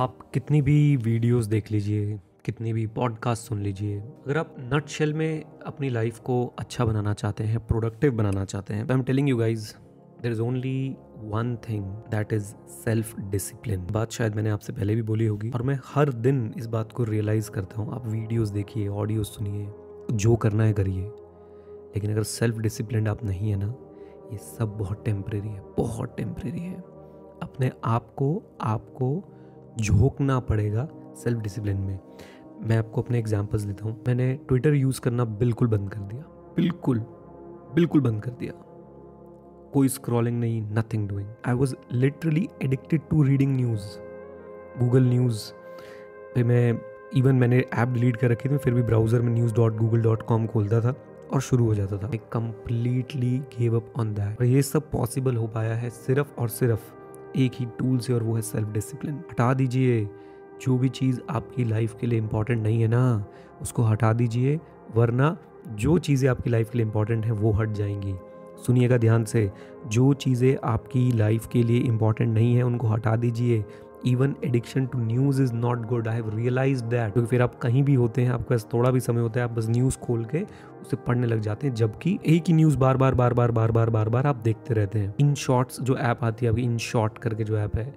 आप कितनी भी वीडियोस देख लीजिए, कितनी भी पॉडकास्ट सुन लीजिए, अगर आप नट शेल में अपनी लाइफ को अच्छा बनाना चाहते हैं प्रोडक्टिव बनाना चाहते हैं I am telling you guys there is only one thing that is self discipline बात शायद मैंने आपसे पहले भी बोली होगी, और मैं हर दिन इस बात को रियलाइज़ करता हूँ, आप वीडियोस देखिए ऑडियो सुनिए, जो करना है करिए। लेकिन अगर सेल्फ डिसिप्लिन आप नहीं है ना, ये सब बहुत टेम्परेरी है, बहुत टेम्प्रेरी है। अपने आप को, आपको झोंकना पड़ेगा सेल्फ डिसिप्लिन में। मैं आपको अपने एग्जाम्पल्स देता हूँ। मैंने ट्विटर यूज़ करना बिल्कुल बंद कर दिया। बिल्कुल बिल्कुल बंद कर दिया। कोई स्क्रॉलिंग नहीं nothing doing I was literally addicted to reading news Google news पे मैं इवन मैंने ऐप डिलीट कर रखी थी, फिर भी ब्राउज़र में news dot Google dot com खोलता था और शुरू हो जाता था। I completely gave up on that और ये सब पॉसिबल हो पाया है सिर्फ़ और सिर्फ़ एक ही टूल से और वो है सेल्फ डिसिप्लिन हटा दीजिए। जो भी चीज़ आपकी लाइफ के लिए इंपॉर्टेंट नहीं है ना, उसको हटा दीजिए, वरना जो चीज़ें आपकी लाइफ के लिए इंपॉर्टेंट हैं, वो हट जाएँगी। सुनिएगा ध्यान से, जो चीज़ें आपकी लाइफ के लिए इंपॉर्टेंट नहीं है, उनको हटा दीजिए। Even addiction to news is not good I have realise that क्योंकि फिर आप कहीं भी होते हैं, आपके पास थोड़ा भी समय होता है, आप बस न्यूज़ खोल के उसे पढ़ने लग जाते हैं, जबकि एक ही न्यूज़ बार बार बार बार बार बार बार बार आप देखते रहते हैं। इन शॉर्ट्स जो ऐप आती है अभी इन शॉर्ट करके जो ऐप है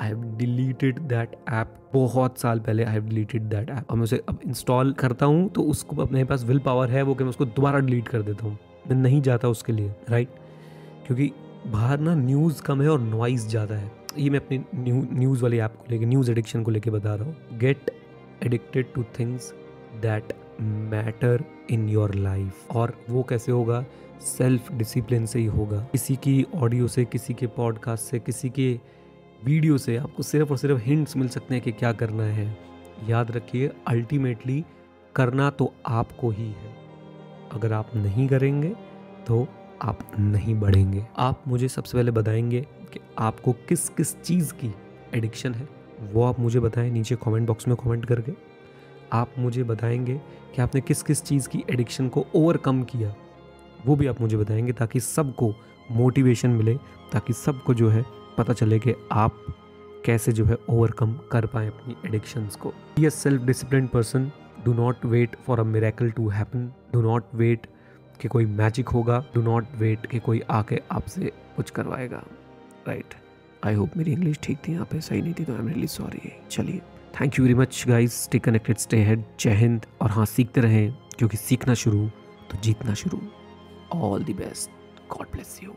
I have deleted that app बहुत साल पहले I have deleted that app मैं उसे अब इंस्टॉल करता हूँ तो उसको अपने पास विल पावर है, वो कि मैं उसको दोबारा डिलीट कर देता हूँ। मैं नहीं जाता उसके लिए राइट क्योंकि बाहर ना न्यूज़ कम है और नॉइज़ ज़्यादा है। ये मैं अपनी न्यू, न्यूज़ वाली ऐप को लेके, न्यूज़ एडिक्शन को लेके बता रहा हूँ। Get addicted to things that matter in your life और वो कैसे होगा? सेल्फ डिसिप्लिन से ही होगा। किसी की ऑडियो से, किसी के पॉडकास्ट से, किसी के वीडियो से आपको सिर्फ़ और सिर्फ़ हिंट्स मिल सकते हैं कि क्या करना है। याद रखिए अल्टीमेटली करना तो आपको ही है। अगर आप नहीं करेंगे तो आप नहीं बढ़ेंगे। आप मुझे सबसे पहले बताएँगे कि आपको किस किस चीज़ की एडिक्शन है, वो आप मुझे बताएँ नीचे कमेंट बॉक्स में कमेंट करके। आप मुझे बताएँगे कि आपने किस किस चीज़ की एडिक्शन को ओवरकम किया, वो भी आप मुझे बताएँगे ताकि सबको मोटिवेशन मिले, ताकि सबको जो है पता चले कि आप कैसे जो है ओवरकम कर पाए अपनी एडिक्शंस को। ये self discipline person do not wait for a miracle to happen do not wait कि कोई मैजिक होगा डू नॉट वेट कि कोई आके आपसे कुछ करवाएगा राइट आई होप मेरी इंग्लिश ठीक थी, यहाँ पे सही नहीं थी तो आई एम रियली सॉरी चलिए thank you very much guys stay connected stay head जय हिंद. और हाँ सीखते रहें, क्योंकि सीखना शुरू तो जीतना शुरू. All the best God bless you